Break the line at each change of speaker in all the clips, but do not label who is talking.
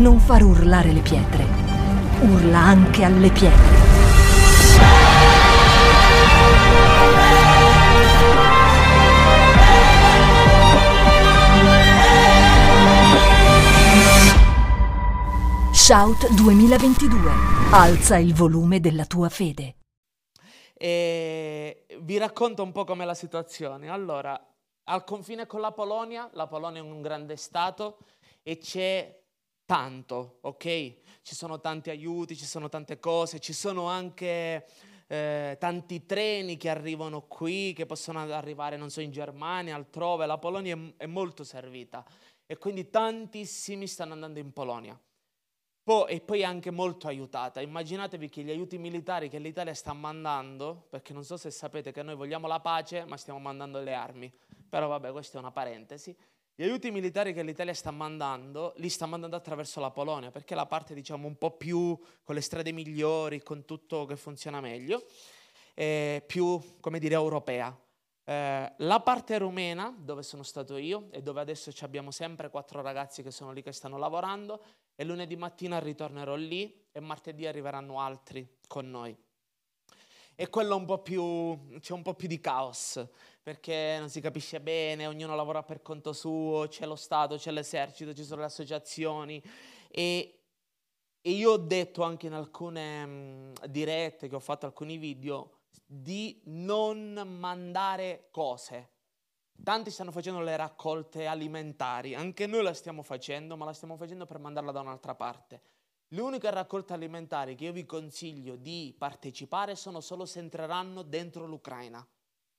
non far urlare le pietre. Urla anche alle pietre. Shout 2022. Alza il volume della tua fede.
E vi racconto un po' com'è la situazione. Allora, al confine con la Polonia, la Polonia è un grande stato e c'è tanto, ok? Ci sono tanti aiuti, ci sono tante cose, ci sono anche eh, tanti treni che arrivano qui, che possono arrivare, non so, in Germania, altrove. La Polonia è, è molto servita e quindi tantissimi stanno andando in Polonia. E poi è anche molto aiutata. Immaginatevi che gli aiuti militari che l'Italia sta mandando, perché non so se sapete che noi vogliamo la pace, ma stiamo mandando le armi. Però vabbè, questa è una parentesi. Gli aiuti militari che l'Italia sta mandando, li sta mandando attraverso la Polonia, perché è la parte, diciamo, un po' più con le strade migliori, con tutto che funziona meglio, eh, più, come dire, europea. Eh, la parte rumena, dove sono stato io e dove adesso abbiamo sempre quattro ragazzi che sono lì che stanno lavorando, e lunedì mattina ritornerò lì e martedì arriveranno altri con noi. E quello un po' più, c'è un po' più di caos, perché non si capisce bene, ognuno lavora per conto suo, c'è lo Stato, c'è l'esercito, ci sono le associazioni e, e io ho detto anche in alcune mh, dirette che ho fatto alcuni video di non mandare cose. Tanti stanno facendo le raccolte alimentari, anche noi la stiamo facendo, ma la stiamo facendo per mandarla da un'altra parte. Le uniche raccolte alimentari che io vi consiglio di partecipare sono solo se entreranno dentro l'Ucraina.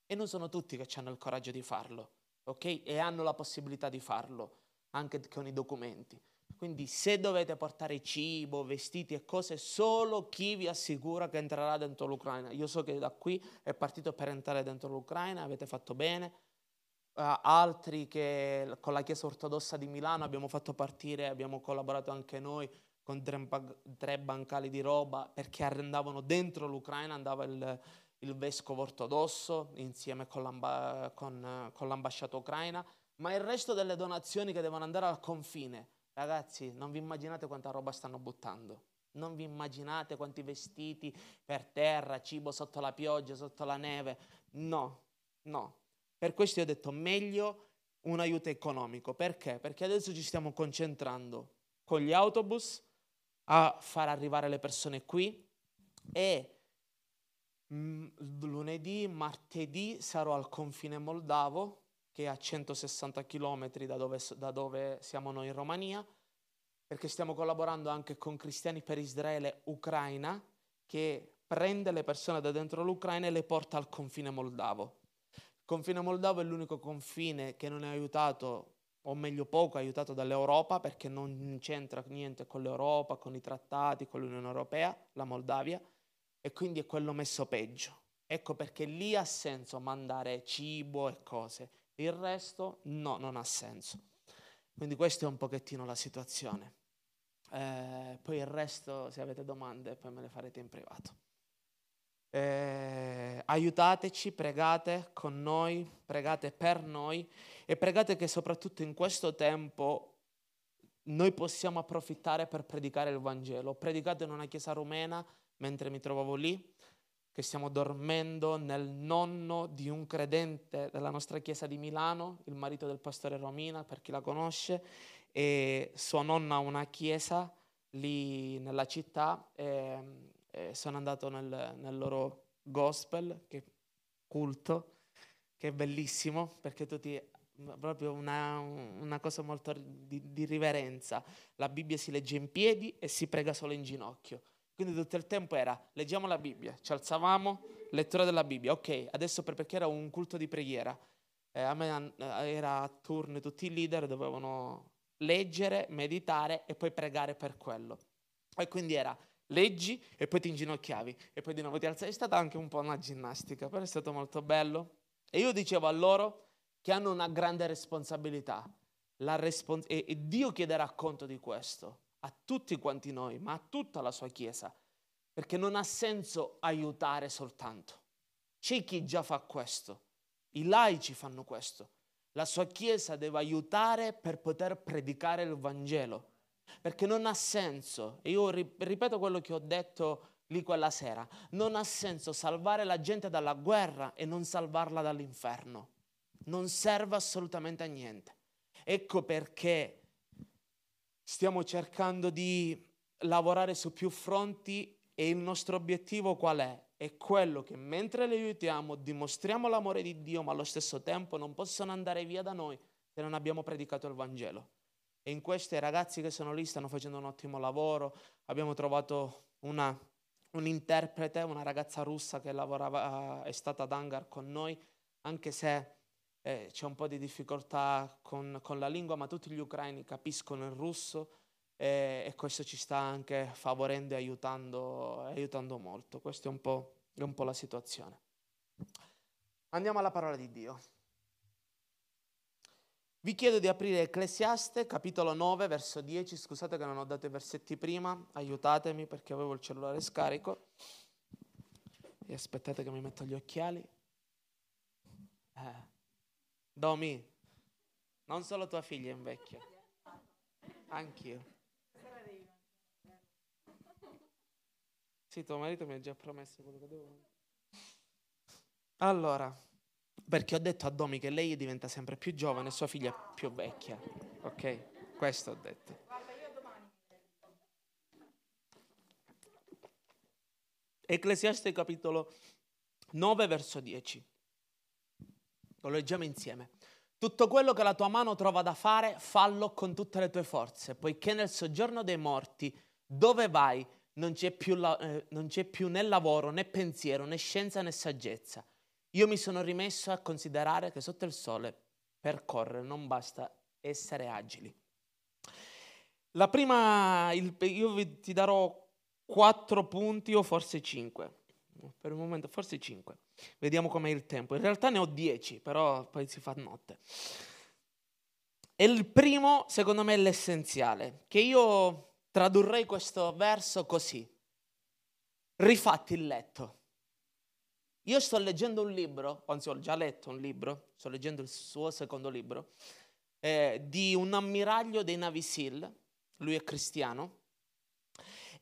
E non sono tutti che hanno il coraggio di farlo, ok? E hanno la possibilità di farlo, anche con i documenti. Quindi se dovete portare cibo, vestiti e cose, solo chi vi assicura che entrerà dentro l'Ucraina. Io so che da qui è partito per entrare dentro l'Ucraina, avete fatto bene. Uh, altri che con la Chiesa ortodossa di Milano abbiamo fatto partire, abbiamo collaborato anche noi con tre, tre bancali di roba perché andavano dentro l'Ucraina, andava il, il vescovo ortodosso insieme con, l'amba, con, con l'ambasciata ucraina, ma il resto delle donazioni che devono andare al confine, ragazzi, non vi immaginate quanta roba stanno buttando. Non vi immaginate quanti vestiti per terra, cibo sotto la pioggia, sotto la neve. No, no. Per questo io ho detto meglio un aiuto economico. Perché? Perché adesso ci stiamo concentrando con gli autobus a far arrivare le persone qui e Mm, lunedì, martedì sarò al confine moldavo, che è a 160 km da dove, da dove siamo noi in Romania, perché stiamo collaborando anche con Cristiani per Israele Ucraina, che prende le persone da dentro l'Ucraina e le porta al confine moldavo. Il confine moldavo è l'unico confine che non è aiutato, o meglio poco, aiutato dall'Europa, perché non c'entra niente con l'Europa, con i trattati, con l'Unione Europea, la Moldavia e quindi è quello messo peggio. Ecco perché lì ha senso mandare cibo e cose, il resto no, non ha senso. Quindi questa è un pochettino la situazione. Eh, poi il resto, se avete domande, poi me le farete in privato. Eh, aiutateci, pregate con noi, pregate per noi e pregate che soprattutto in questo tempo noi possiamo approfittare per predicare il Vangelo. Ho predicato in una chiesa rumena mentre mi trovavo lì, che stiamo dormendo nel nonno di un credente della nostra chiesa di Milano, il marito del pastore Romina, per chi la conosce, e sua nonna ha una chiesa lì nella città e, e sono andato nel, nel loro gospel, che culto, che è bellissimo perché tutti proprio una, una cosa molto di, di, riverenza. La Bibbia si legge in piedi e si prega solo in ginocchio. Quindi tutto il tempo era leggiamo la Bibbia, ci alzavamo, lettura della Bibbia. Ok, adesso per, perché era un culto di preghiera. Eh, a me eh, era a turno, tutti i leader dovevano leggere, meditare e poi pregare per quello. E quindi era leggi e poi ti inginocchiavi e poi di nuovo ti alzavi. È stata anche un po' una ginnastica, però è stato molto bello. E io dicevo a loro che hanno una grande responsabilità. Respons- e, e Dio chiederà conto di questo a tutti quanti noi, ma a tutta la sua Chiesa, perché non ha senso aiutare soltanto. C'è chi già fa questo, i laici fanno questo. La sua Chiesa deve aiutare per poter predicare il Vangelo, Perché non ha senso, e io ripeto quello che ho detto lì quella sera, non ha senso salvare la gente dalla guerra e non salvarla dall'inferno. Non serve assolutamente a niente. Ecco perché stiamo cercando di lavorare su più fronti e il nostro obiettivo qual è? È quello che mentre le aiutiamo dimostriamo l'amore di Dio, ma allo stesso tempo non possono andare via da noi se non abbiamo predicato il Vangelo. E in questo i ragazzi che sono lì stanno facendo un ottimo lavoro. Abbiamo trovato una, un interprete, una ragazza russa che lavorava, è stata ad Angar con noi, anche se eh, c'è un po' di difficoltà con, con, la lingua, ma tutti gli ucraini capiscono il russo eh, e questo ci sta anche favorendo e aiutando, aiutando molto. Questa è, è un po' la situazione. Andiamo alla parola di Dio. Vi chiedo di aprire Ecclesiaste, capitolo 9, verso 10. Scusate che non ho dato i versetti prima, aiutatemi perché avevo il cellulare scarico. E aspettate che mi metto gli occhiali. Eh. Domi, non solo tua figlia invecchia, anch'io. Sì, tuo marito mi ha già promesso quello che devo. Allora, perché ho detto a Domi che lei diventa sempre più giovane e sua figlia più vecchia. Ok? Questo ho detto. Ecclesiaste capitolo 9 verso 10. Lo leggiamo insieme. Tutto quello che la tua mano trova da fare, fallo con tutte le tue forze, poiché nel soggiorno dei morti, dove vai, non c'è più, la, eh, non c'è più né lavoro, né pensiero, né scienza, né saggezza. Io mi sono rimesso a considerare che sotto il sole per correre non basta essere agili. La prima, il, io ti darò quattro punti o forse cinque. Per il momento, forse cinque. Vediamo com'è il tempo. In realtà ne ho dieci, però poi si fa notte. E il primo, secondo me, è l'essenziale, che io tradurrei questo verso così. Rifatti il letto. Io sto leggendo un libro, anzi ho già letto un libro, sto leggendo il suo secondo libro, eh, di un ammiraglio dei Navy SEAL, lui è cristiano,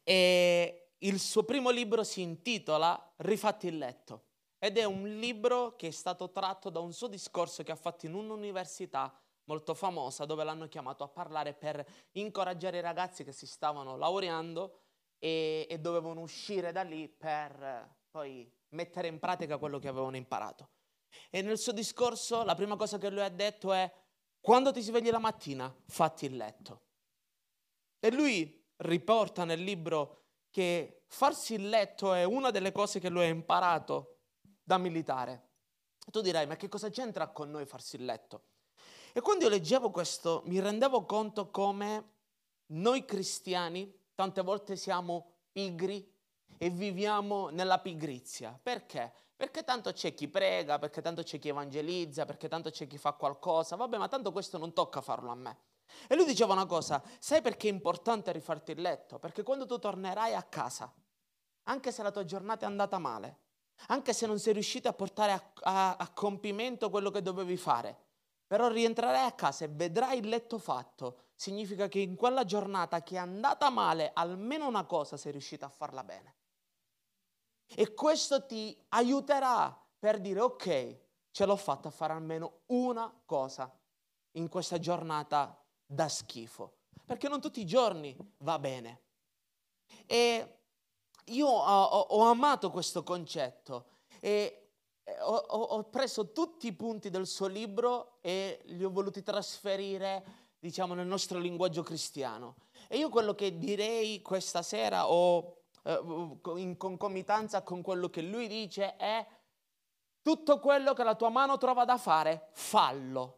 e il suo primo libro si intitola Rifatti il letto. Ed è un libro che è stato tratto da un suo discorso che ha fatto in un'università molto famosa dove l'hanno chiamato a parlare per incoraggiare i ragazzi che si stavano laureando e, e dovevano uscire da lì per poi mettere in pratica quello che avevano imparato. E nel suo discorso la prima cosa che lui ha detto è quando ti svegli la mattina fatti il letto. E lui riporta nel libro che farsi il letto è una delle cose che lui ha imparato da militare. Tu dirai, ma che cosa c'entra con noi farsi il letto? E quando io leggevo questo mi rendevo conto come noi cristiani tante volte siamo pigri e viviamo nella pigrizia. Perché? Perché tanto c'è chi prega, perché tanto c'è chi evangelizza, perché tanto c'è chi fa qualcosa. Vabbè, ma tanto questo non tocca farlo a me. E lui diceva una cosa, sai perché è importante rifarti il letto? Perché quando tu tornerai a casa, anche se la tua giornata è andata male, anche se non sei riuscito a portare a, a, a compimento quello che dovevi fare, però rientrerai a casa e vedrai il letto fatto, significa che in quella giornata che è andata male, almeno una cosa sei riuscito a farla bene. E questo ti aiuterà per dire ok, ce l'ho fatta a fare almeno una cosa in questa giornata da schifo. Perché non tutti i giorni va bene. E io ho, ho amato questo concetto e ho, ho, preso tutti i punti del suo libro e li ho voluti trasferire, diciamo, nel nostro linguaggio cristiano. E io quello che direi questa sera o in concomitanza con quello che lui dice è tutto quello che la tua mano trova da fare, fallo.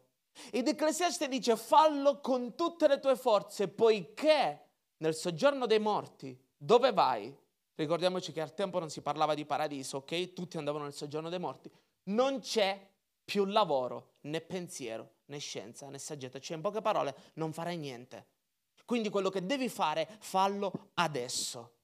Ed Ecclesiaste dice fallo con tutte le tue forze, poiché nel soggiorno dei morti, dove vai? Ricordiamoci che al tempo non si parlava di paradiso, ok? Tutti andavano nel soggiorno dei morti. Non c'è più lavoro, né pensiero, né scienza, né saggezza. Cioè, in poche parole, non farai niente. Quindi quello che devi fare, fallo adesso.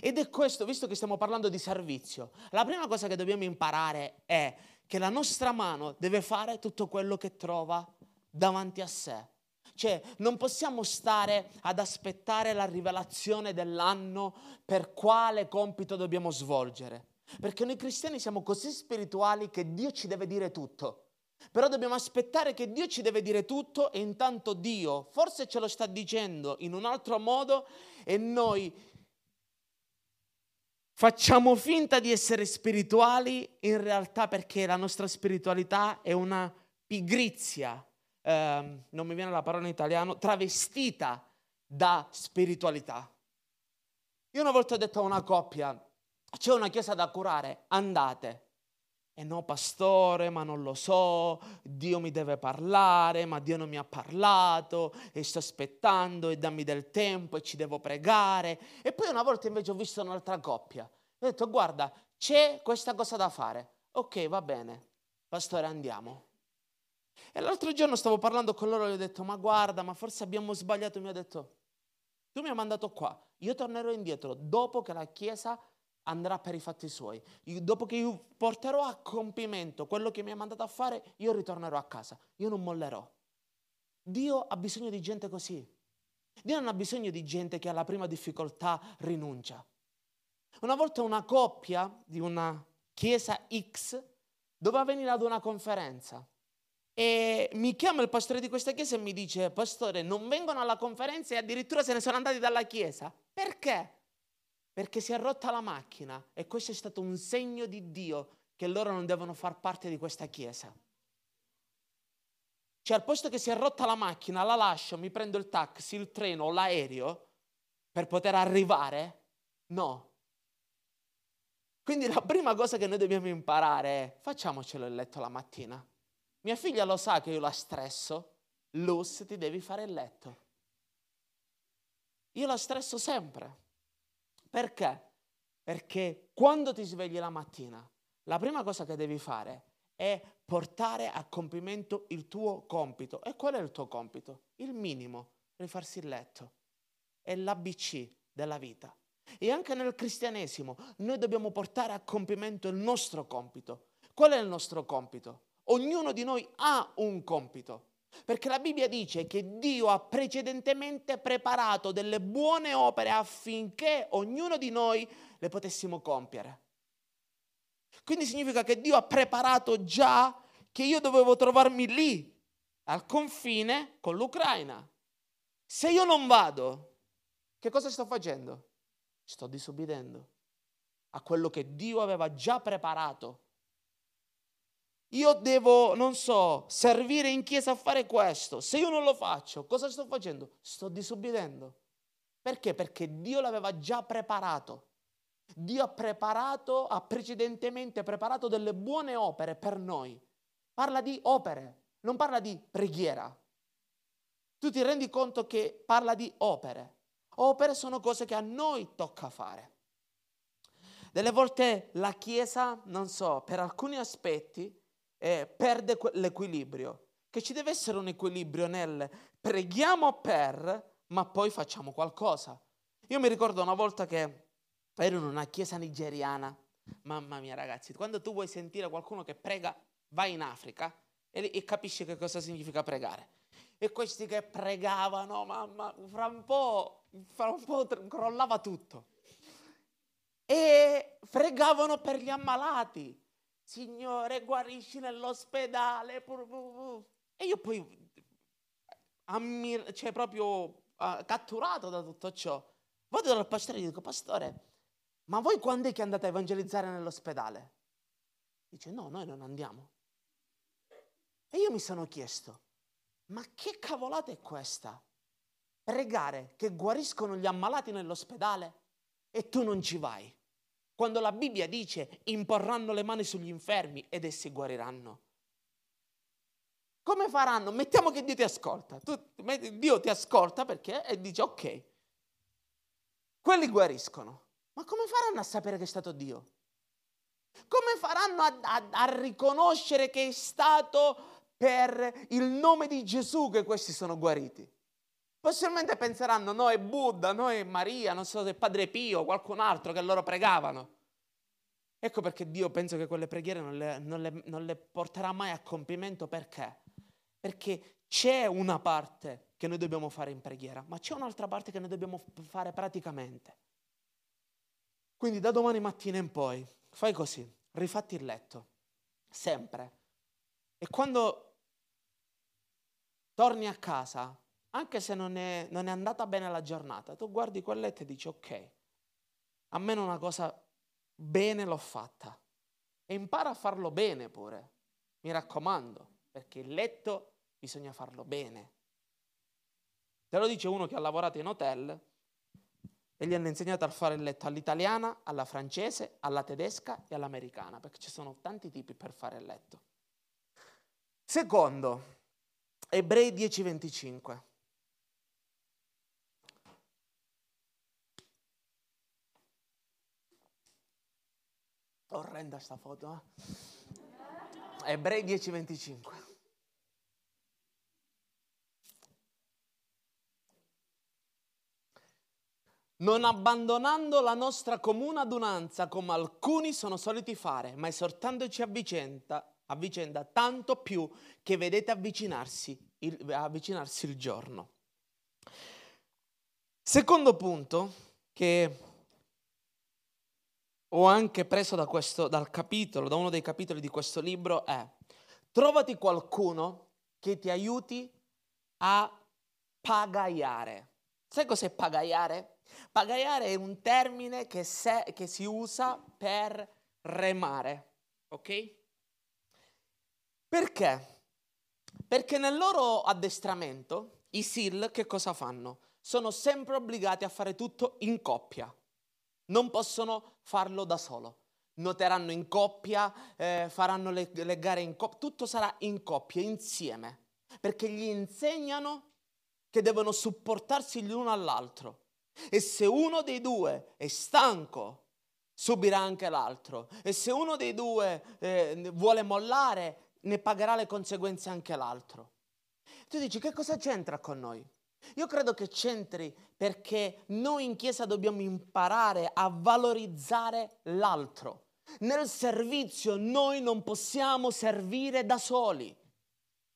Ed è questo, visto che stiamo parlando di servizio, la prima cosa che dobbiamo imparare è che la nostra mano deve fare tutto quello che trova davanti a sé. Cioè, non possiamo stare ad aspettare la rivelazione dell'anno per quale compito dobbiamo svolgere. Perché noi cristiani siamo così spirituali che Dio ci deve dire tutto. Però dobbiamo aspettare che Dio ci deve dire tutto e intanto Dio forse ce lo sta dicendo in un altro modo e noi facciamo finta di essere spirituali in realtà perché la nostra spiritualità è una pigrizia, eh, non mi viene la parola in italiano, travestita da spiritualità. Io una volta ho detto a una coppia, c'è una chiesa da curare, andate. E no, pastore, ma non lo so, Dio mi deve parlare, ma Dio non mi ha parlato, e sto aspettando, e dammi del tempo, e ci devo pregare. E poi una volta invece ho visto un'altra coppia. Ho detto, guarda, c'è questa cosa da fare. Ok, va bene, pastore, andiamo. E l'altro giorno stavo parlando con loro e gli ho detto, ma guarda, ma forse abbiamo sbagliato. Mi ha detto, tu mi hai mandato qua, io tornerò indietro dopo che la Chiesa andrà per i fatti suoi. Io, dopo che io porterò a compimento quello che mi ha mandato a fare, io ritornerò a casa. Io non mollerò. Dio ha bisogno di gente così. Dio non ha bisogno di gente che alla prima difficoltà rinuncia. Una volta una coppia di una chiesa X doveva venire ad una conferenza e mi chiama il pastore di questa chiesa e mi dice, pastore, non vengono alla conferenza e addirittura se ne sono andati dalla chiesa. Perché? Perché si è rotta la macchina e questo è stato un segno di Dio che loro non devono far parte di questa chiesa. Cioè al posto che si è rotta la macchina, la lascio, mi prendo il taxi, il treno l'aereo per poter arrivare? No. Quindi la prima cosa che noi dobbiamo imparare è facciamocelo il letto la mattina. Mia figlia lo sa che io la stresso. Luz, ti devi fare il letto. Io la stresso sempre. Perché? Perché quando ti svegli la mattina, la prima cosa che devi fare è portare a compimento il tuo compito. E qual è il tuo compito? Il minimo, rifarsi il letto. È l'ABC della vita. E anche nel cristianesimo noi dobbiamo portare a compimento il nostro compito. Qual è il nostro compito? Ognuno di noi ha un compito. Perché la Bibbia dice che Dio ha precedentemente preparato delle buone opere affinché ognuno di noi le potessimo compiere. Quindi significa che Dio ha preparato già che io dovevo trovarmi lì, al confine con l'Ucraina. Se io non vado, che cosa sto facendo? Sto disobbedendo a quello che Dio aveva già preparato io devo, non so, servire in chiesa a fare questo. Se io non lo faccio, cosa sto facendo? Sto disobbedendo. Perché? Perché Dio l'aveva già preparato. Dio ha preparato, ha precedentemente preparato delle buone opere per noi. Parla di opere, non parla di preghiera. Tu ti rendi conto che parla di opere. Opere sono cose che a noi tocca fare. Delle volte la Chiesa, non so, per alcuni aspetti eh, perde l'equilibrio. Che ci deve essere un equilibrio nel preghiamo per, ma poi facciamo qualcosa. Io mi ricordo una volta che ero in una chiesa nigeriana. Mamma mia ragazzi, quando tu vuoi sentire qualcuno che prega, vai in Africa e, e capisci che cosa significa pregare. E questi che pregavano, mamma, fra un po', fra un po' crollava tutto. E pregavano per gli ammalati. Signore, guarisci nell'ospedale. E io poi, ammir- cioè proprio uh, catturato da tutto ciò, vado dal pastore e gli dico, pastore, ma voi quando è che andate a evangelizzare nell'ospedale? Dice, no, noi non andiamo. E io mi sono chiesto, ma che cavolata è questa? Pregare che guariscono gli ammalati nell'ospedale e tu non ci vai. Quando la Bibbia dice imporranno le mani sugli infermi ed essi guariranno. Come faranno? Mettiamo che Dio ti ascolta. Tu, Dio ti ascolta perché e dice ok. Quelli guariscono. Ma come faranno a sapere che è stato Dio? Come faranno a, a, a riconoscere che è stato per il nome di Gesù che questi sono guariti? Possibilmente penseranno, no è Buddha, no è Maria, non so se è Padre Pio, qualcun altro che loro pregavano. Ecco perché Dio penso che quelle preghiere non le, non le, non le porterà mai a compimento perché? Perché c'è una parte che noi dobbiamo fare in preghiera, ma c'è un'altra parte che noi dobbiamo fare praticamente. Quindi da domani mattina in poi fai così, rifatti il letto, sempre. E quando torni a casa, anche se non è, non è andata bene la giornata, tu guardi quel letto e dici ok, a me una cosa bene l'ho fatta. E impara a farlo bene pure, mi raccomando, perché il letto bisogna farlo bene. Te lo dice uno che ha lavorato in hotel e gli hanno insegnato a fare il letto all'italiana, alla francese, alla tedesca e all'americana, perché ci sono tanti tipi per fare il letto. Secondo, Ebrei 10:25. Orrenda sta foto, eh? Ebrei 10:25. non abbandonando la nostra comune adunanza come alcuni sono soliti fare, ma esortandoci a vicenda, a vicenda tanto più che vedete avvicinarsi il, avvicinarsi il giorno. Secondo punto che ho anche preso da questo, dal capitolo, da uno dei capitoli di questo libro è trovati qualcuno che ti aiuti a pagaiare. Sai cos'è pagaiare? Pagaiare è un termine che, se, che si usa per remare, ok? Perché? Perché nel loro addestramento i SIL che cosa fanno? Sono sempre obbligati a fare tutto in coppia, non possono farlo da solo. Noteranno in coppia, eh, faranno le, le gare in coppia, tutto sarà in coppia, insieme, perché gli insegnano che devono supportarsi l'uno all'altro. E se uno dei due è stanco, subirà anche l'altro. E se uno dei due eh, vuole mollare, ne pagherà le conseguenze anche l'altro. Tu dici che cosa c'entra con noi? Io credo che c'entri perché noi in Chiesa dobbiamo imparare a valorizzare l'altro. Nel servizio noi non possiamo servire da soli.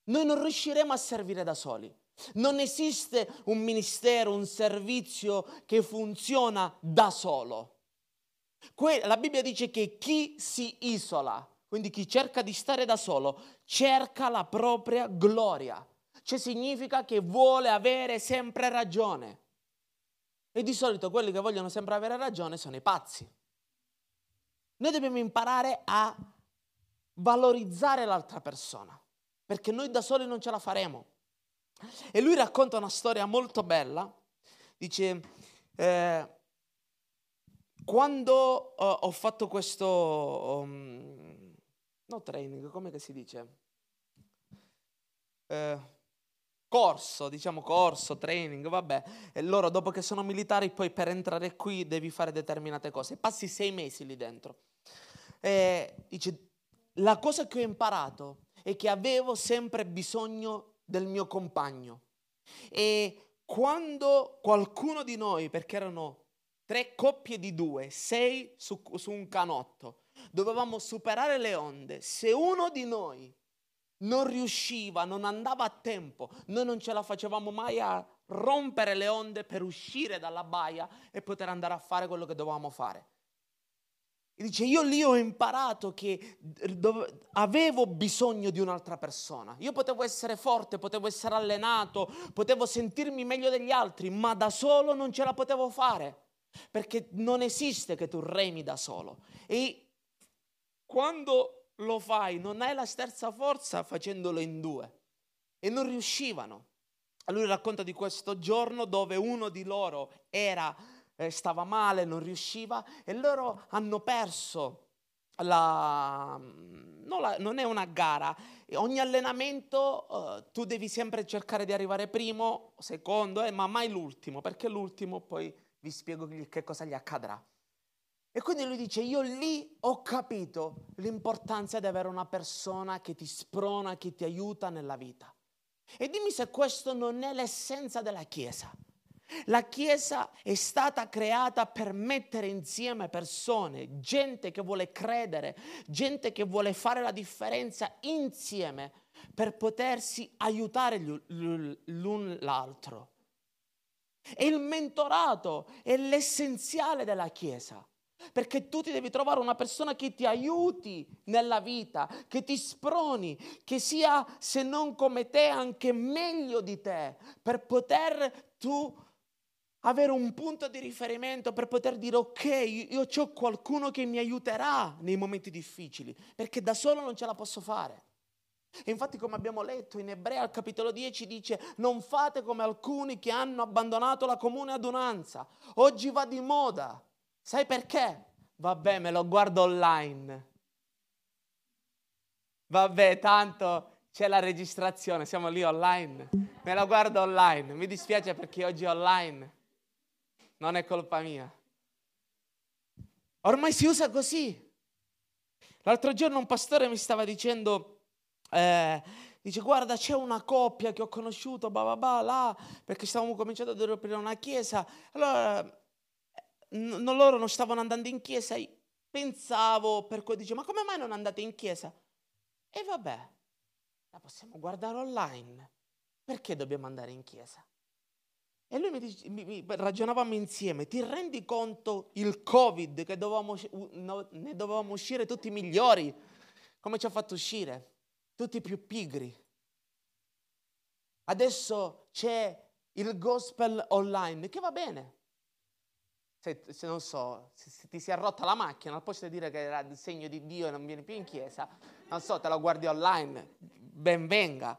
Noi non riusciremo a servire da soli. Non esiste un ministero, un servizio che funziona da solo. Que- la Bibbia dice che chi si isola, quindi chi cerca di stare da solo, cerca la propria gloria. Cioè significa che vuole avere sempre ragione. E di solito quelli che vogliono sempre avere ragione sono i pazzi. Noi dobbiamo imparare a valorizzare l'altra persona, perché noi da soli non ce la faremo. E lui racconta una storia molto bella. Dice, eh, quando uh, ho fatto questo, um, no training, come si dice? Eh, corso, diciamo corso, training, vabbè. E loro dopo che sono militari poi per entrare qui devi fare determinate cose. Passi sei mesi lì dentro. E dice, la cosa che ho imparato è che avevo sempre bisogno del mio compagno. E quando qualcuno di noi, perché erano tre coppie di due, sei su, su un canotto, dovevamo superare le onde, se uno di noi non riusciva, non andava a tempo, noi non ce la facevamo mai a rompere le onde per uscire dalla baia e poter andare a fare quello che dovevamo fare. E dice, io lì ho imparato che dove, avevo bisogno di un'altra persona. Io potevo essere forte, potevo essere allenato, potevo sentirmi meglio degli altri, ma da solo non ce la potevo fare. Perché non esiste che tu remi da solo. E quando lo fai non hai la stessa forza facendolo in due. E non riuscivano. Lui racconta di questo giorno dove uno di loro era eh, stava male, non riusciva e loro hanno perso la, non, la, non è una gara, ogni allenamento uh, tu devi sempre cercare di arrivare primo, secondo, eh, ma mai l'ultimo, perché l'ultimo poi vi spiego che cosa gli accadrà. E quindi lui dice, io lì ho capito l'importanza di avere una persona che ti sprona, che ti aiuta nella vita. E dimmi se questo non è l'essenza della Chiesa. La Chiesa è stata creata per mettere insieme persone, gente che vuole credere, gente che vuole fare la differenza insieme per potersi aiutare l'un l'altro. E il mentorato è l'essenziale della Chiesa. Perché tu ti devi trovare una persona che ti aiuti nella vita, che ti sproni, che sia se non come te anche meglio di te, per poter tu avere un punto di riferimento, per poter dire ok, io ho qualcuno che mi aiuterà nei momenti difficili, perché da solo non ce la posso fare. E infatti come abbiamo letto in Ebrea al capitolo 10 dice non fate come alcuni che hanno abbandonato la comune adunanza. Oggi va di moda. Sai perché? Vabbè, me lo guardo online. Vabbè, tanto c'è la registrazione, siamo lì online. Me lo guardo online. Mi dispiace perché oggi è online. Non è colpa mia. Ormai si usa così. L'altro giorno un pastore mi stava dicendo eh, dice guarda c'è una coppia che ho conosciuto, bah, bah, bah, là, perché stavamo cominciando ad aprire una chiesa, allora n- loro non stavano andando in chiesa, pensavo per cui dice ma come mai non andate in chiesa? E vabbè, la possiamo guardare online, perché dobbiamo andare in chiesa? E lui mi, dice, mi, mi ragionavamo insieme, ti rendi conto il Covid che dovevamo, no, ne dovevamo uscire tutti migliori, come ci ha fatto uscire? tutti più pigri. Adesso c'è il gospel online, che va bene. Se, se non so, se, se, ti si è rotta la macchina, al posto di dire che era il segno di Dio e non vieni più in chiesa, non so, te lo guardi online, ben venga.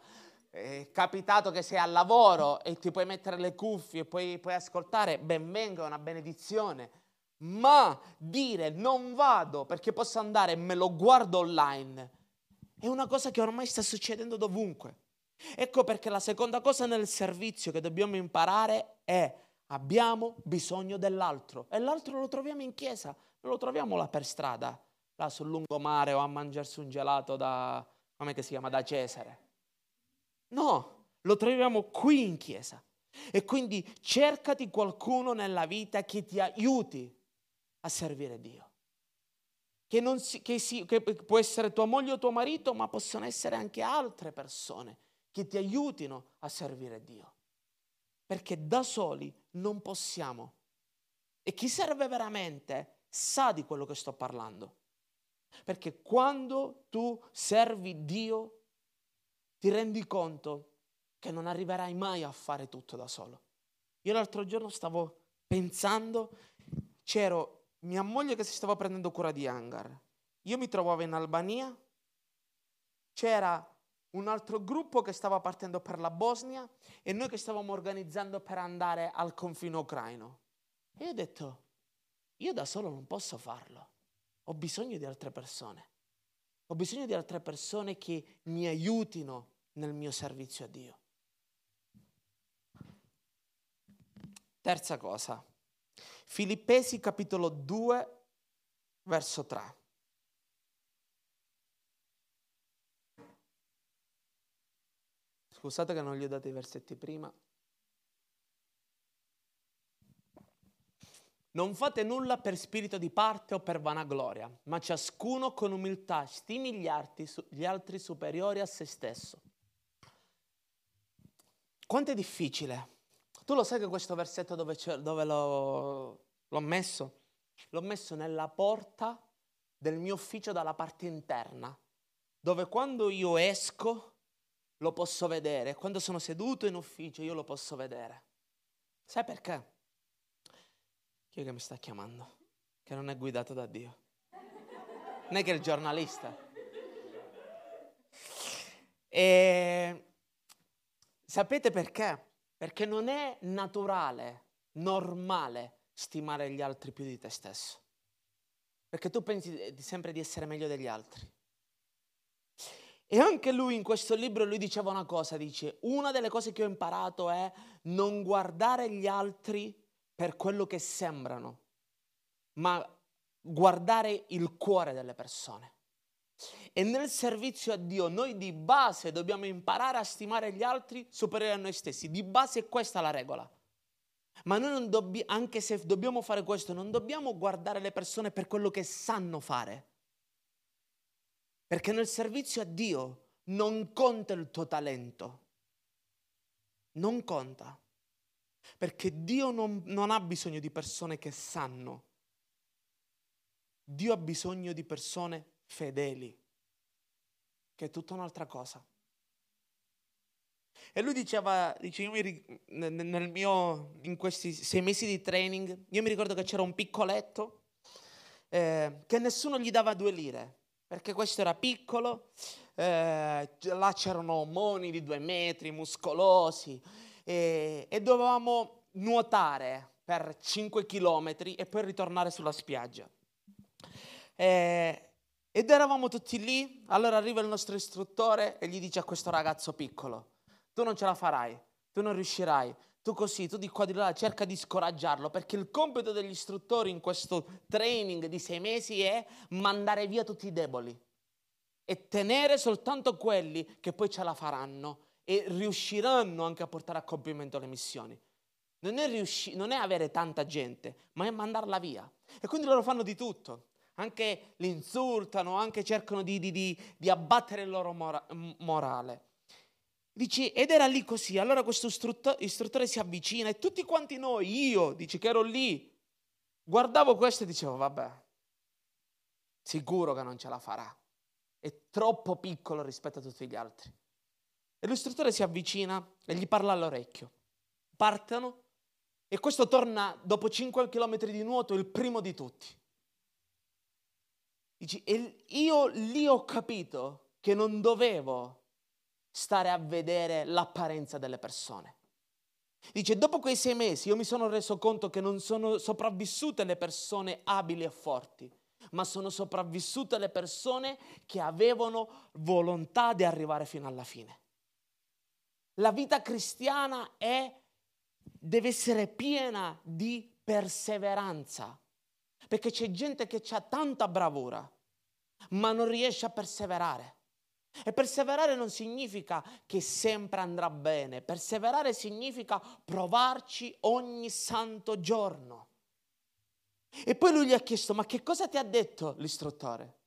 È capitato che sei al lavoro e ti puoi mettere le cuffie e puoi, puoi ascoltare, ben venga, è una benedizione. Ma dire non vado perché posso andare e me lo guardo online è una cosa che ormai sta succedendo dovunque. Ecco perché la seconda cosa nel servizio che dobbiamo imparare è abbiamo bisogno dell'altro e l'altro lo troviamo in chiesa, non lo troviamo là per strada, là sul lungomare o a mangiarsi un gelato da, come si chiama, da Cesare. No, lo troviamo qui in chiesa. E quindi cercati qualcuno nella vita che ti aiuti a servire Dio che, si, che, si, che può essere tua moglie o tuo marito, ma possono essere anche altre persone che ti aiutino a servire Dio. Perché da soli non possiamo. E chi serve veramente sa di quello che sto parlando. Perché quando tu servi Dio, ti rendi conto che non arriverai mai a fare tutto da solo. Io l'altro giorno stavo pensando, c'ero mia moglie che si stava prendendo cura di Hangar. Io mi trovavo in Albania, c'era un altro gruppo che stava partendo per la Bosnia e noi che stavamo organizzando per andare al confine ucraino. E ho detto, io da solo non posso farlo, ho bisogno di altre persone, ho bisogno di altre persone che mi aiutino nel mio servizio a Dio. Terza cosa, Filippesi capitolo 2, verso 3. Scusate che non gli ho dato i versetti prima. Non fate nulla per spirito di parte o per vanagloria, ma ciascuno con umiltà stimi gli altri, gli altri superiori a se stesso. Quanto è difficile tu lo sai che questo versetto dove, dove l'ho, l'ho messo? L'ho messo nella porta del mio ufficio dalla parte interna, dove quando io esco lo posso vedere, quando sono seduto in ufficio io lo posso vedere. Sai perché? Chi è che mi sta chiamando? Che non è guidato da Dio. Non è che è il giornalista. E sapete perché? Perché non è naturale, normale stimare gli altri più di te stesso. Perché tu pensi sempre di essere meglio degli altri. E anche lui in questo libro lui diceva una cosa, dice, una delle cose che ho imparato è non guardare gli altri per quello che sembrano, ma guardare il cuore delle persone. E nel servizio a Dio noi di base dobbiamo imparare a stimare gli altri superiori a noi stessi. Di base è questa la regola. Ma noi non dobbiamo, anche se dobbiamo fare questo, non dobbiamo guardare le persone per quello che sanno fare. Perché nel servizio a Dio non conta il tuo talento. Non conta. Perché Dio non, non ha bisogno di persone che sanno. Dio ha bisogno di persone fedeli, che è tutta un'altra cosa. E lui diceva, dice, mi, nel mio, in questi sei mesi di training, io mi ricordo che c'era un piccoletto eh, che nessuno gli dava due lire, perché questo era piccolo, eh, là c'erano moni di due metri, muscolosi, e, e dovevamo nuotare per 5 chilometri e poi ritornare sulla spiaggia. Eh, ed eravamo tutti lì, allora arriva il nostro istruttore e gli dice a questo ragazzo piccolo, tu non ce la farai, tu non riuscirai, tu così, tu di qua di là, cerca di scoraggiarlo, perché il compito degli istruttori in questo training di sei mesi è mandare via tutti i deboli e tenere soltanto quelli che poi ce la faranno e riusciranno anche a portare a compimento le missioni. Non è, riusci- non è avere tanta gente, ma è mandarla via. E quindi loro fanno di tutto, anche li insultano, anche cercano di, di, di, di abbattere il loro mora- morale. Dici, ed era lì così. Allora questo istruttore, si avvicina e tutti quanti noi, io, dici che ero lì, guardavo questo e dicevo, vabbè, sicuro che non ce la farà. È troppo piccolo rispetto a tutti gli altri. E l'istruttore si avvicina e gli parla all'orecchio. Partono e questo torna dopo 5 km di nuoto il primo di tutti. Dici, e io lì ho capito che non dovevo stare a vedere l'apparenza delle persone. Dice, dopo quei sei mesi io mi sono reso conto che non sono sopravvissute le persone abili e forti, ma sono sopravvissute le persone che avevano volontà di arrivare fino alla fine. La vita cristiana è, deve essere piena di perseveranza, perché c'è gente che ha tanta bravura, ma non riesce a perseverare. E perseverare non significa che sempre andrà bene, perseverare significa provarci ogni santo giorno. E poi lui gli ha chiesto, ma che cosa ti ha detto l'istruttore?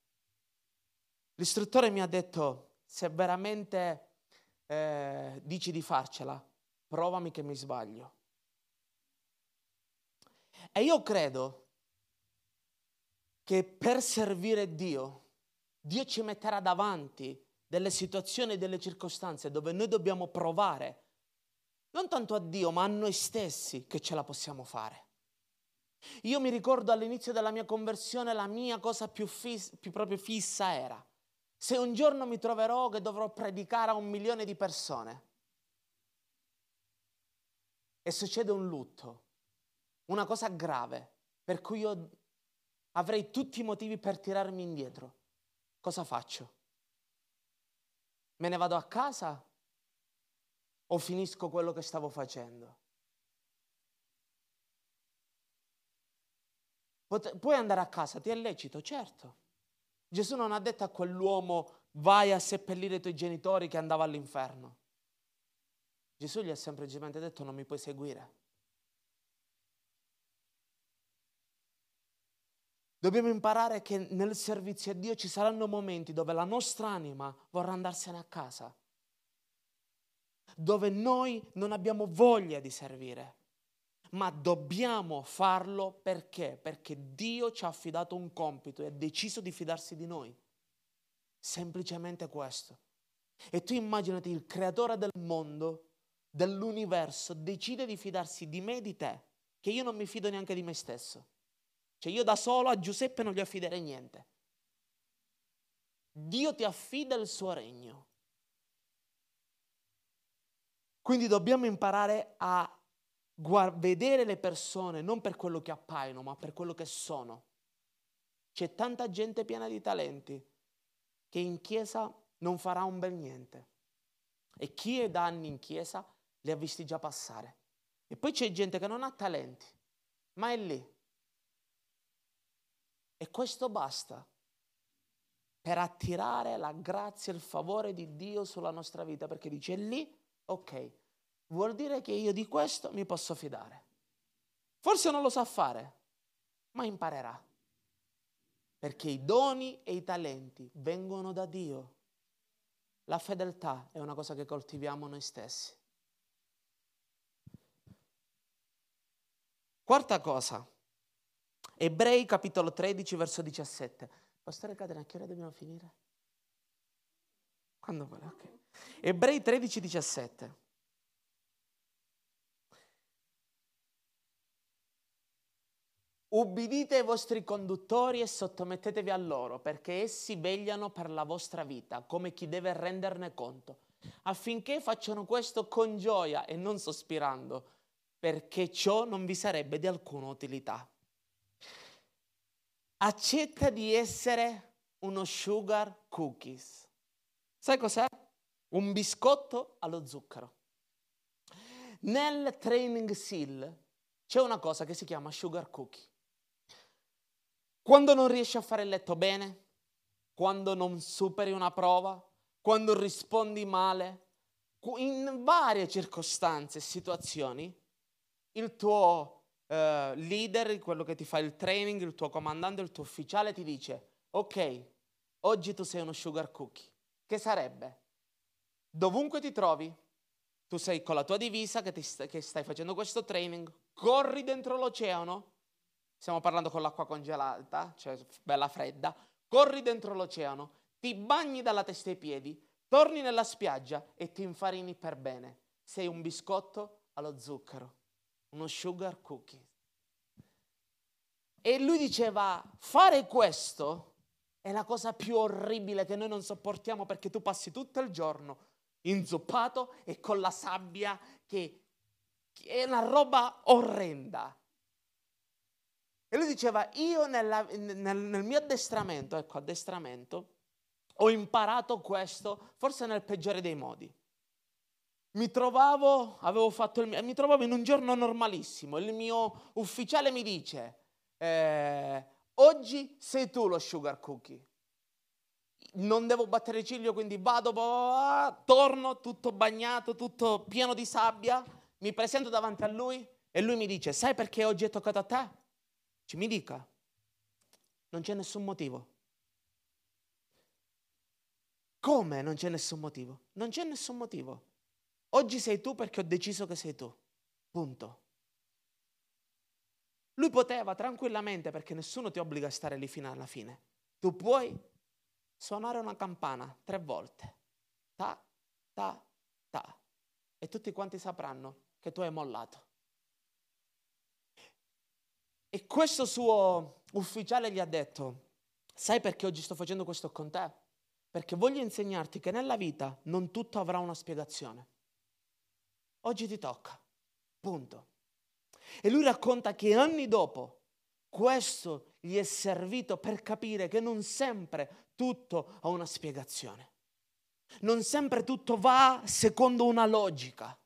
L'istruttore mi ha detto, se veramente eh, dici di farcela, provami che mi sbaglio. E io credo che per servire Dio, Dio ci metterà davanti delle situazioni e delle circostanze dove noi dobbiamo provare, non tanto a Dio, ma a noi stessi che ce la possiamo fare. Io mi ricordo all'inizio della mia conversione la mia cosa più, fis- più proprio fissa era, se un giorno mi troverò che dovrò predicare a un milione di persone e succede un lutto, una cosa grave, per cui io avrei tutti i motivi per tirarmi indietro, cosa faccio? Me ne vado a casa o finisco quello che stavo facendo? Pot- puoi andare a casa, ti è lecito, certo. Gesù non ha detto a quell'uomo vai a seppellire i tuoi genitori che andava all'inferno. Gesù gli ha semplicemente detto non mi puoi seguire. Dobbiamo imparare che nel servizio a Dio ci saranno momenti dove la nostra anima vorrà andarsene a casa, dove noi non abbiamo voglia di servire, ma dobbiamo farlo perché? Perché Dio ci ha affidato un compito e ha deciso di fidarsi di noi. Semplicemente questo. E tu immaginati il creatore del mondo, dell'universo, decide di fidarsi di me e di te, che io non mi fido neanche di me stesso. Cioè io da solo a Giuseppe non gli affiderei niente. Dio ti affida il suo regno. Quindi dobbiamo imparare a guard- vedere le persone non per quello che appaiono, ma per quello che sono. C'è tanta gente piena di talenti che in chiesa non farà un bel niente. E chi è da anni in chiesa li ha visti già passare. E poi c'è gente che non ha talenti, ma è lì e questo basta per attirare la grazia e il favore di Dio sulla nostra vita, perché dice lì, ok, vuol dire che io di questo mi posso fidare. Forse non lo sa fare, ma imparerà. Perché i doni e i talenti vengono da Dio. La fedeltà è una cosa che coltiviamo noi stessi. Quarta cosa, Ebrei capitolo 13 verso 17. Pastore Catena, a che ora dobbiamo finire? Quando vuole? Ok. Ebrei 13, 17. Ubbidite ai vostri conduttori e sottomettetevi a loro, perché essi vegliano per la vostra vita, come chi deve renderne conto, affinché facciano questo con gioia e non sospirando, perché ciò non vi sarebbe di alcuna utilità. Accetta di essere uno sugar cookies. Sai cos'è? Un biscotto allo zucchero. Nel training SEAL c'è una cosa che si chiama sugar cookie. Quando non riesci a fare il letto bene, quando non superi una prova, quando rispondi male, in varie circostanze e situazioni, il tuo eh, leader, quello che ti fa il training, il tuo comandante, il tuo ufficiale ti dice, ok, oggi tu sei uno sugar cookie. Che sarebbe? Dovunque ti trovi, tu sei con la tua divisa che, st- che stai facendo questo training, corri dentro l'oceano stiamo parlando con l'acqua congelata, cioè bella fredda, corri dentro l'oceano, ti bagni dalla testa ai piedi, torni nella spiaggia e ti infarini per bene. Sei un biscotto allo zucchero, uno sugar cookie. E lui diceva, fare questo è la cosa più orribile che noi non sopportiamo perché tu passi tutto il giorno inzuppato e con la sabbia che, che è una roba orrenda. E lui diceva, io nella, nel, nel mio addestramento, ecco, addestramento, ho imparato questo, forse nel peggiore dei modi. Mi trovavo, il, mi trovavo in un giorno normalissimo, il mio ufficiale mi dice, eh, oggi sei tu lo sugar cookie. Non devo battere ciglio, quindi vado, torno tutto bagnato, tutto pieno di sabbia, mi presento davanti a lui e lui mi dice, sai perché oggi è toccato a te? Ci mi dica, non c'è nessun motivo. Come non c'è nessun motivo? Non c'è nessun motivo. Oggi sei tu perché ho deciso che sei tu. Punto. Lui poteva tranquillamente, perché nessuno ti obbliga a stare lì fino alla fine. Tu puoi suonare una campana tre volte. Ta, ta, ta. E tutti quanti sapranno che tu hai mollato. E questo suo ufficiale gli ha detto, sai perché oggi sto facendo questo con te? Perché voglio insegnarti che nella vita non tutto avrà una spiegazione. Oggi ti tocca, punto. E lui racconta che anni dopo questo gli è servito per capire che non sempre tutto ha una spiegazione. Non sempre tutto va secondo una logica.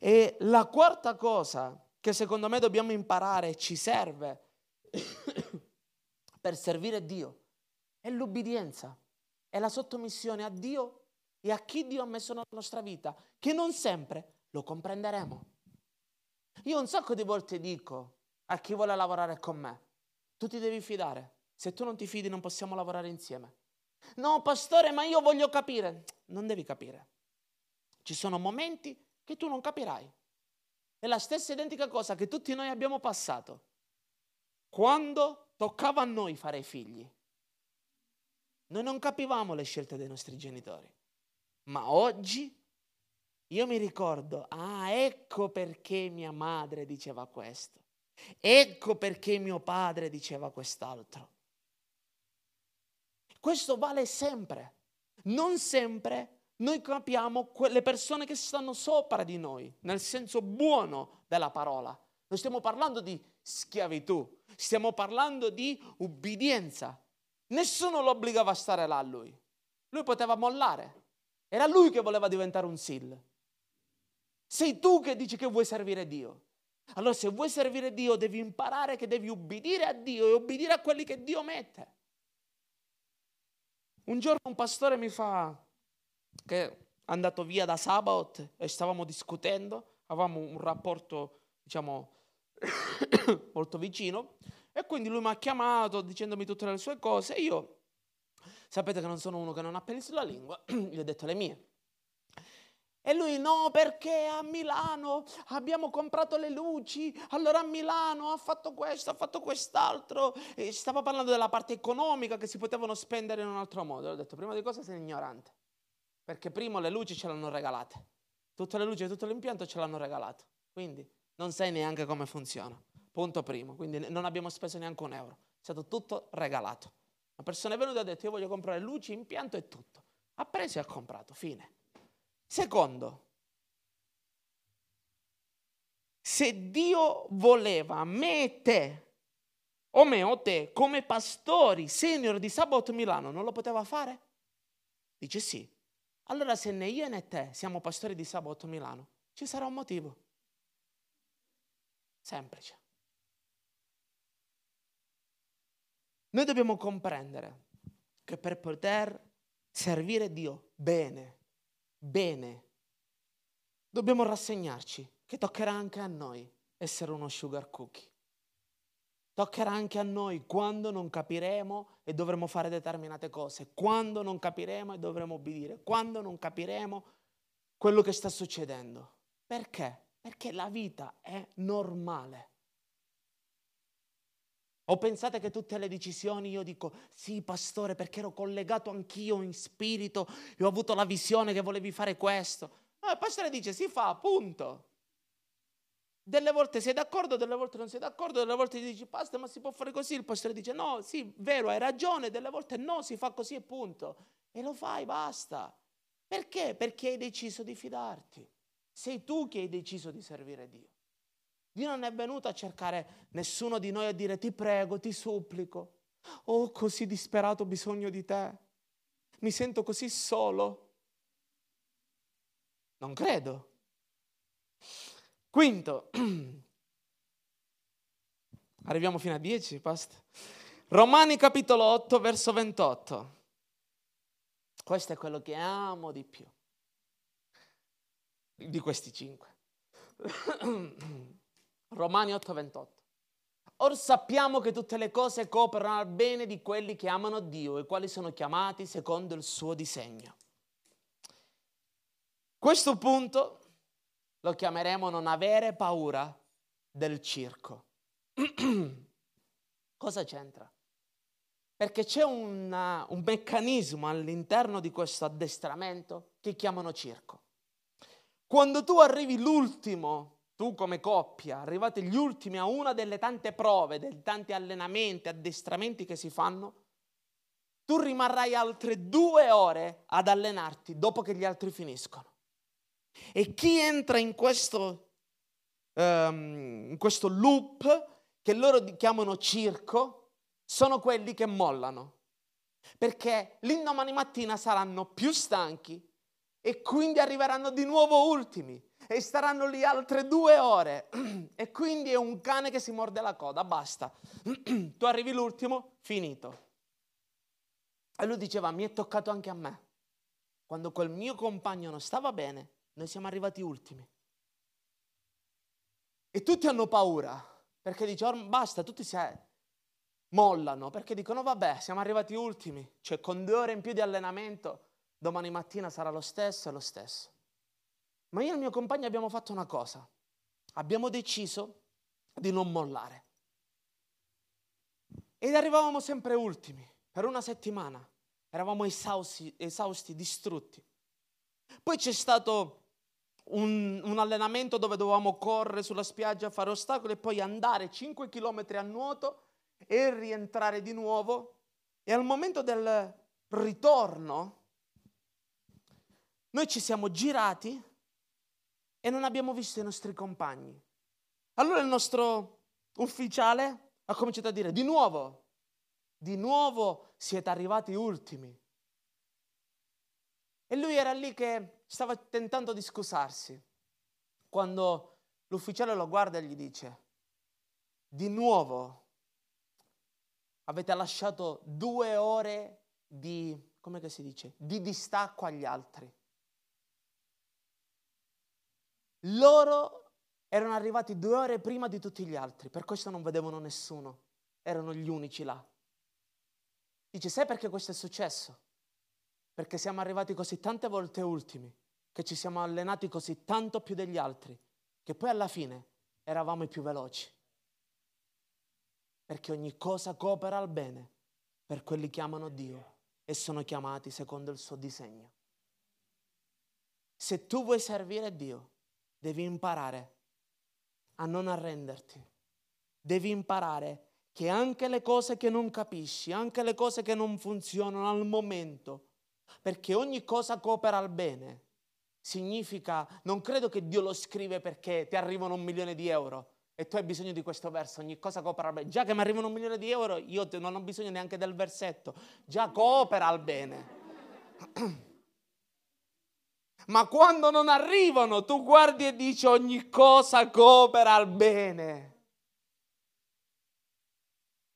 E la quarta cosa che secondo me dobbiamo imparare e ci serve per servire Dio è l'ubbidienza, è la sottomissione a Dio e a chi Dio ha messo nella nostra vita, che non sempre lo comprenderemo. Io un sacco di volte dico a chi vuole lavorare con me, tu ti devi fidare, se tu non ti fidi non possiamo lavorare insieme. No, pastore, ma io voglio capire. Non devi capire. Ci sono momenti che tu non capirai. È la stessa identica cosa che tutti noi abbiamo passato. Quando toccava a noi fare i figli, noi non capivamo le scelte dei nostri genitori. Ma oggi io mi ricordo, ah, ecco perché mia madre diceva questo. Ecco perché mio padre diceva quest'altro. Questo vale sempre. Non sempre noi capiamo quelle persone che stanno sopra di noi, nel senso buono della parola. Non stiamo parlando di schiavitù, stiamo parlando di ubbidienza. Nessuno lo obbligava a stare là a lui. Lui poteva mollare. Era lui che voleva diventare un sil. Sei tu che dici che vuoi servire Dio. Allora se vuoi servire Dio devi imparare che devi ubbidire a Dio e ubbidire a quelli che Dio mette. Un giorno un pastore mi fa, che è andato via da Sabaoth e stavamo discutendo, avevamo un rapporto diciamo, molto vicino. E quindi lui mi ha chiamato dicendomi tutte le sue cose. E io, sapete che non sono uno che non ha peli sulla lingua, gli ho detto le mie. E lui no, perché a Milano abbiamo comprato le luci, allora a Milano ha fatto questo, ha fatto quest'altro. E stava parlando della parte economica che si potevano spendere in un altro modo. Ho detto, prima di cosa sei ignorante, perché prima le luci ce l'hanno regalate. Tutte le luci e tutto l'impianto ce l'hanno regalato. Quindi non sai neanche come funziona. Punto primo. Quindi non abbiamo speso neanche un euro. È stato tutto regalato. Una persona è venuta e ha detto io voglio comprare luci, impianto e tutto. Ha preso e ha comprato. Fine. Secondo, se Dio voleva me e te, o me o te, come pastori senior di Sabato Milano, non lo poteva fare? Dice sì. Allora se né io né te siamo pastori di Sabato Milano, ci sarà un motivo. Semplice. Noi dobbiamo comprendere che per poter servire Dio bene, bene. Dobbiamo rassegnarci che toccherà anche a noi essere uno sugar cookie. Toccherà anche a noi quando non capiremo e dovremo fare determinate cose, quando non capiremo e dovremo obbedire, quando non capiremo quello che sta succedendo. Perché? Perché la vita è normale. O pensate che tutte le decisioni io dico sì pastore perché ero collegato anch'io in spirito e ho avuto la visione che volevi fare questo. No, il pastore dice si fa, punto. Delle volte sei d'accordo, delle volte non sei d'accordo, delle volte dici pastore ma si può fare così, il pastore dice no, sì, vero, hai ragione, delle volte no, si fa così e punto. E lo fai, basta. Perché? Perché hai deciso di fidarti. Sei tu che hai deciso di servire Dio. Dio non è venuto a cercare nessuno di noi a dire ti prego, ti supplico. Ho così disperato bisogno di te. Mi sento così solo. Non credo. Quinto, arriviamo fino a 10, basta. Romani capitolo 8, verso 28. Questo è quello che amo di più di questi cinque. Romani 8:28. Or sappiamo che tutte le cose cooperano al bene di quelli che amano Dio e quali sono chiamati secondo il suo disegno. Questo punto lo chiameremo non avere paura del circo. Cosa c'entra? Perché c'è una, un meccanismo all'interno di questo addestramento che chiamano circo. Quando tu arrivi l'ultimo tu come coppia, arrivate gli ultimi a una delle tante prove, dei tanti allenamenti, addestramenti che si fanno, tu rimarrai altre due ore ad allenarti dopo che gli altri finiscono. E chi entra in questo, um, in questo loop, che loro chiamano circo, sono quelli che mollano. Perché l'indomani mattina saranno più stanchi e quindi arriveranno di nuovo ultimi e staranno lì altre due ore. E quindi è un cane che si morde la coda, basta. Tu arrivi l'ultimo, finito. E lui diceva, mi è toccato anche a me. Quando quel mio compagno non stava bene, noi siamo arrivati ultimi. E tutti hanno paura, perché dicono, basta, tutti si mollano, perché dicono, vabbè, siamo arrivati ultimi, cioè con due ore in più di allenamento, domani mattina sarà lo stesso e lo stesso. Ma io e il mio compagno abbiamo fatto una cosa. Abbiamo deciso di non mollare. Ed arrivavamo sempre ultimi, per una settimana. Eravamo esausti, esausti distrutti. Poi c'è stato un, un, allenamento dove dovevamo correre sulla spiaggia, fare ostacoli e poi andare 5 km a nuoto e rientrare di nuovo. E al momento del ritorno noi ci siamo girati e non abbiamo visto i nostri compagni. Allora il nostro ufficiale ha cominciato a dire, di nuovo, di nuovo siete arrivati ultimi. E lui era lì che stava tentando di scusarsi, quando l'ufficiale lo guarda e gli dice, di nuovo avete lasciato due ore di, come si dice, di distacco agli altri. Loro Erano arrivati due ore prima di tutti gli altri, per questo non vedevano nessuno. Erano gli unici là. Dice, sai perché questo è successo? Perché siamo arrivati così tante volte ultimi, che ci siamo allenati così tanto più degli altri, che poi alla fine eravamo i più veloci. Perché ogni cosa coopera al bene per quelli che amano Dio e sono chiamati secondo il suo disegno. Se tu vuoi servire Dio, devi imparare a non arrenderti. Devi imparare che anche le cose che non capisci, anche le cose che non funzionano al momento, perché ogni cosa coopera al bene, significa, non credo che Dio lo scrive perché ti arrivano un milione di euro e tu hai bisogno di questo verso, ogni cosa coopera al bene. Già che mi arrivano un milione di euro, io non ho bisogno neanche del versetto, già coopera al bene. Ma quando non arrivano, tu guardi e dici ogni cosa coopera al bene.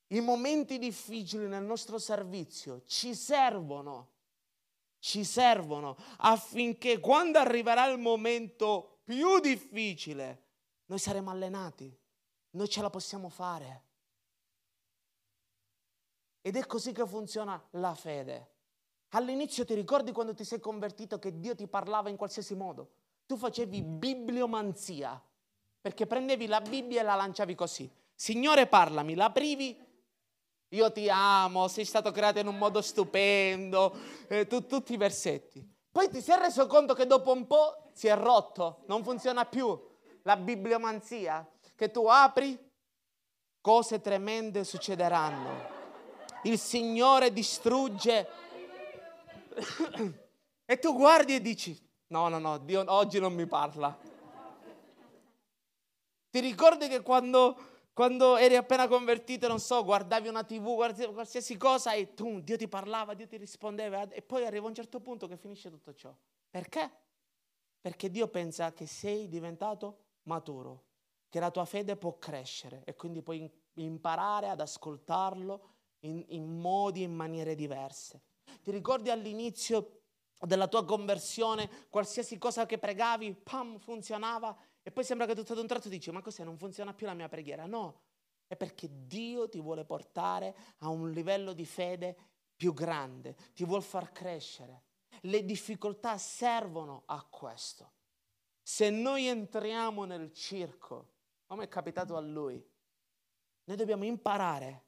I momenti difficili nel nostro servizio ci servono, ci servono affinché quando arriverà il momento più difficile, noi saremo allenati, noi ce la possiamo fare. Ed è così che funziona la fede. All'inizio ti ricordi quando ti sei convertito che Dio ti parlava in qualsiasi modo? Tu facevi bibliomanzia, perché prendevi la Bibbia e la lanciavi così. Signore parlami, l'aprivi, io ti amo, sei stato creato in un modo stupendo, eh, tu, tutti i versetti. Poi ti sei reso conto che dopo un po' si è rotto, non funziona più la bibliomanzia, che tu apri, cose tremende succederanno. Il Signore distrugge e tu guardi e dici, no, no, no, Dio oggi non mi parla. Ti ricordi che quando, quando eri appena convertito, non so, guardavi una tv, guardavi qualsiasi cosa e tu, Dio ti parlava, Dio ti rispondeva e poi arriva un certo punto che finisce tutto ciò. Perché? Perché Dio pensa che sei diventato maturo, che la tua fede può crescere e quindi puoi imparare ad ascoltarlo in, in modi, in maniere diverse. Ti ricordi all'inizio della tua conversione, qualsiasi cosa che pregavi, pam, funzionava e poi sembra che tutto ad un tratto dici, ma cos'è, non funziona più la mia preghiera? No, è perché Dio ti vuole portare a un livello di fede più grande, ti vuole far crescere. Le difficoltà servono a questo. Se noi entriamo nel circo, come è capitato a lui, noi dobbiamo imparare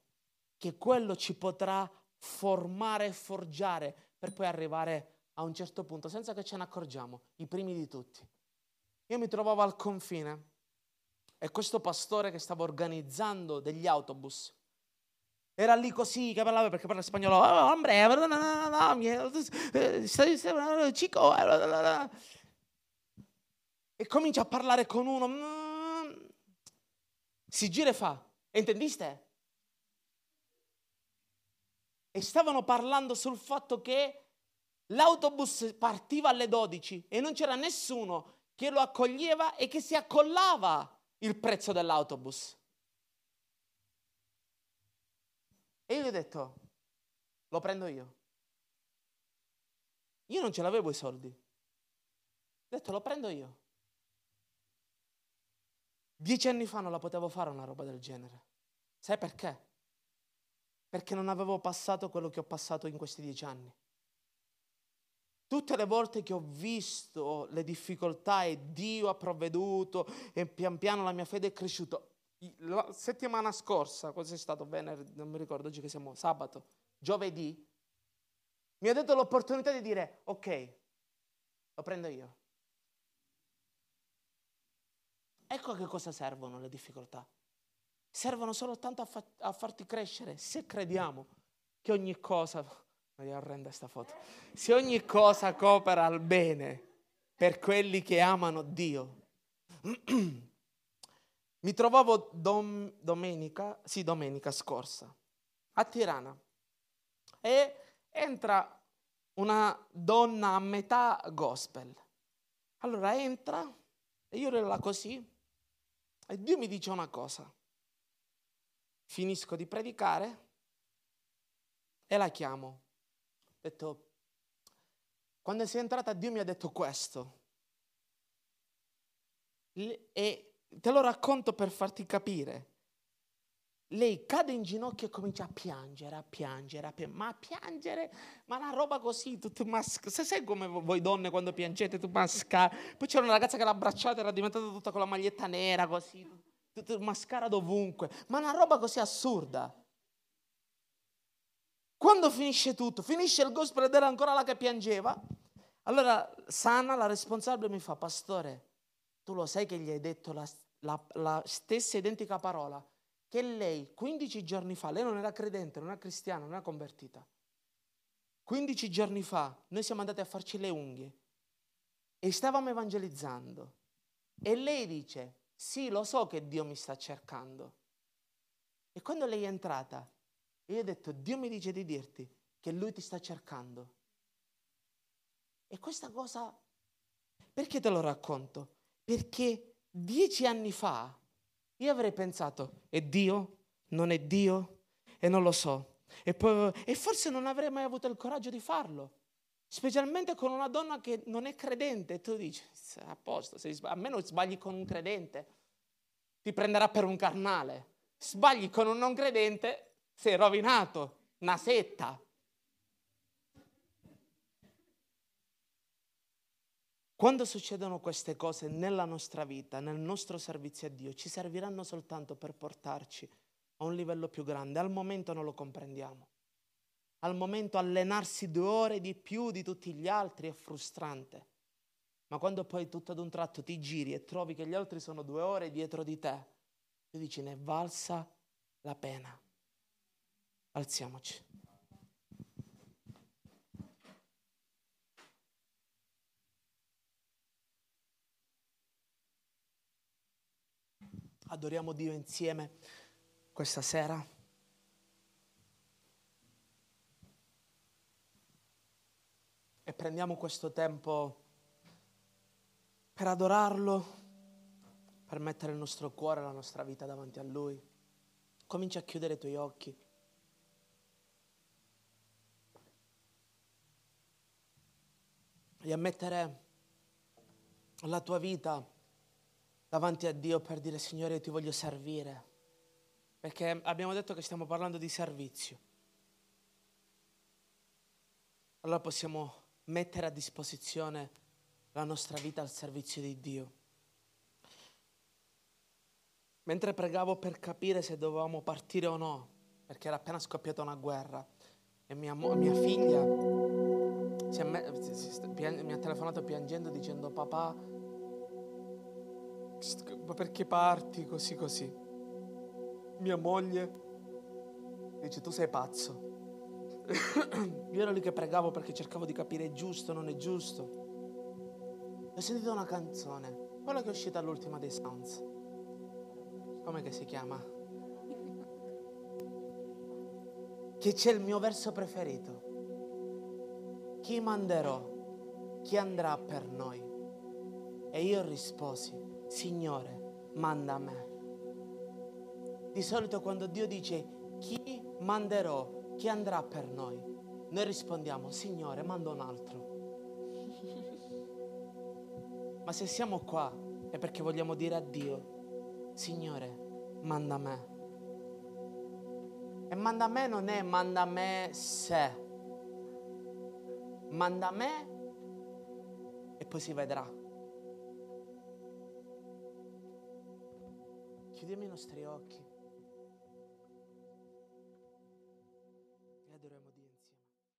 che quello ci potrà formare e forgiare per poi arrivare a un certo punto, senza che ce ne accorgiamo, i primi di tutti. Io mi trovavo al confine e questo pastore che stava organizzando degli autobus era lì così che parlava perché parla spagnolo, e comincia a parlare con uno, mm, si gira e fa, entendiste? E stavano parlando sul fatto che l'autobus partiva alle 12 e non c'era nessuno che lo accoglieva e che si accollava il prezzo dell'autobus. E io gli ho detto, lo prendo io. Io non ce l'avevo i soldi. Ho detto, lo prendo io. Dieci anni fa non la potevo fare una roba del genere. Sai perché? Perché non avevo passato quello che ho passato in questi dieci anni. Tutte le volte che ho visto le difficoltà e Dio ha provveduto e pian piano la mia fede è cresciuta. La settimana scorsa, cosa è stato? Venerdì, non mi ricordo oggi che siamo sabato, giovedì, mi ha dato l'opportunità di dire ok, lo prendo io. Ecco a che cosa servono le difficoltà servono soltanto a, fa- a farti crescere. Se crediamo che ogni cosa, mi arrende sta foto, se ogni cosa coopera al bene per quelli che amano Dio. Mi trovavo dom- domenica, sì, domenica scorsa a Tirana. E entra una donna a metà gospel. Allora entra e io ero là così. E Dio mi dice una cosa finisco di predicare e la chiamo. Ho detto, quando sei entrata Dio mi ha detto questo. E te lo racconto per farti capire. Lei cade in ginocchio e comincia a piangere, a piangere, a piangere, ma a piangere, ma una roba così, tutto masca. Se sai come voi donne quando piangete, tu mascara. Poi c'era una ragazza che l'ha abbracciata, era diventata tutta con la maglietta nera, così, mascara dovunque, ma una roba così assurda. Quando finisce tutto, finisce il gospel ed era ancora là che piangeva, allora Sana, la responsabile, mi fa, pastore, tu lo sai che gli hai detto la, la, la stessa identica parola? che lei 15 giorni fa, lei non era credente, non era cristiana, non era convertita. 15 giorni fa noi siamo andati a farci le unghie e stavamo evangelizzando. E lei dice, sì, lo so che Dio mi sta cercando. E quando lei è entrata, io ho detto, Dio mi dice di dirti che Lui ti sta cercando. E questa cosa, perché te lo racconto? Perché dieci anni fa io avrei pensato, è Dio? Non è Dio? E non lo so. E, poi, e forse non avrei mai avuto il coraggio di farlo. Specialmente con una donna che non è credente. Tu dici, a posto, a meno sbagli con un credente, ti prenderà per un carnale. Sbagli con un non credente, sei rovinato. Una setta. Quando succedono queste cose nella nostra vita, nel nostro servizio a Dio, ci serviranno soltanto per portarci a un livello più grande. Al momento non lo comprendiamo. Al momento allenarsi due ore di più di tutti gli altri è frustrante. Ma quando poi tutto ad un tratto ti giri e trovi che gli altri sono due ore dietro di te, tu dici ne è valsa la pena. Alziamoci. Adoriamo Dio insieme questa sera. E prendiamo questo tempo per adorarlo, per mettere il nostro cuore, la nostra vita davanti a Lui. Comincia a chiudere i tuoi occhi. E a mettere la tua vita davanti a Dio per dire Signore io ti voglio servire. Perché abbiamo detto che stiamo parlando di servizio. Allora possiamo mettere a disposizione la nostra vita al servizio di Dio. Mentre pregavo per capire se dovevamo partire o no, perché era appena scoppiata una guerra, e mia, mia figlia mi ha telefonato piangendo dicendo papà perché parti così così? Mia moglie dice tu sei pazzo. Io ero lì che pregavo perché cercavo di capire è giusto o non è giusto. Ho sentito una canzone, quella che è uscita all'ultima dei Sounds. Come che si chiama? Che c'è il mio verso preferito. Chi manderò? Chi andrà per noi? E io risposi, Signore, manda a me. Di solito quando Dio dice chi manderò, chi andrà per noi, noi rispondiamo, Signore, manda un altro. Ma se siamo qua è perché vogliamo dire a Dio, Signore, manda me. E manda me non è manda me se, manda me e poi si vedrà. chiudiamo i nostri occhi.